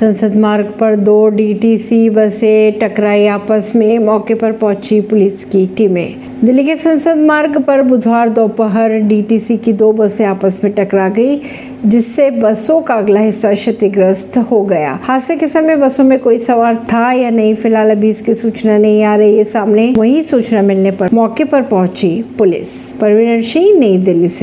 संसद मार्ग पर दो डीटीसी बसें टकराई आपस में, मौके पर पहुँची पुलिस की टीमें। दिल्ली के संसद मार्ग पर बुधवार दोपहर डीटीसी की दो बसें आपस में टकरा गई, जिससे बसों का अगला हिस्सा क्षतिग्रस्त हो गया। हादसे के समय बसों में कोई सवार था या नहीं, फ़िलहाल अभी इसकी सूचना नहीं आ रही है सामने वही सूचना मिलने पर मौके पर पहुँची पुलिस। परवीन सिंह, नई दिल्ली से।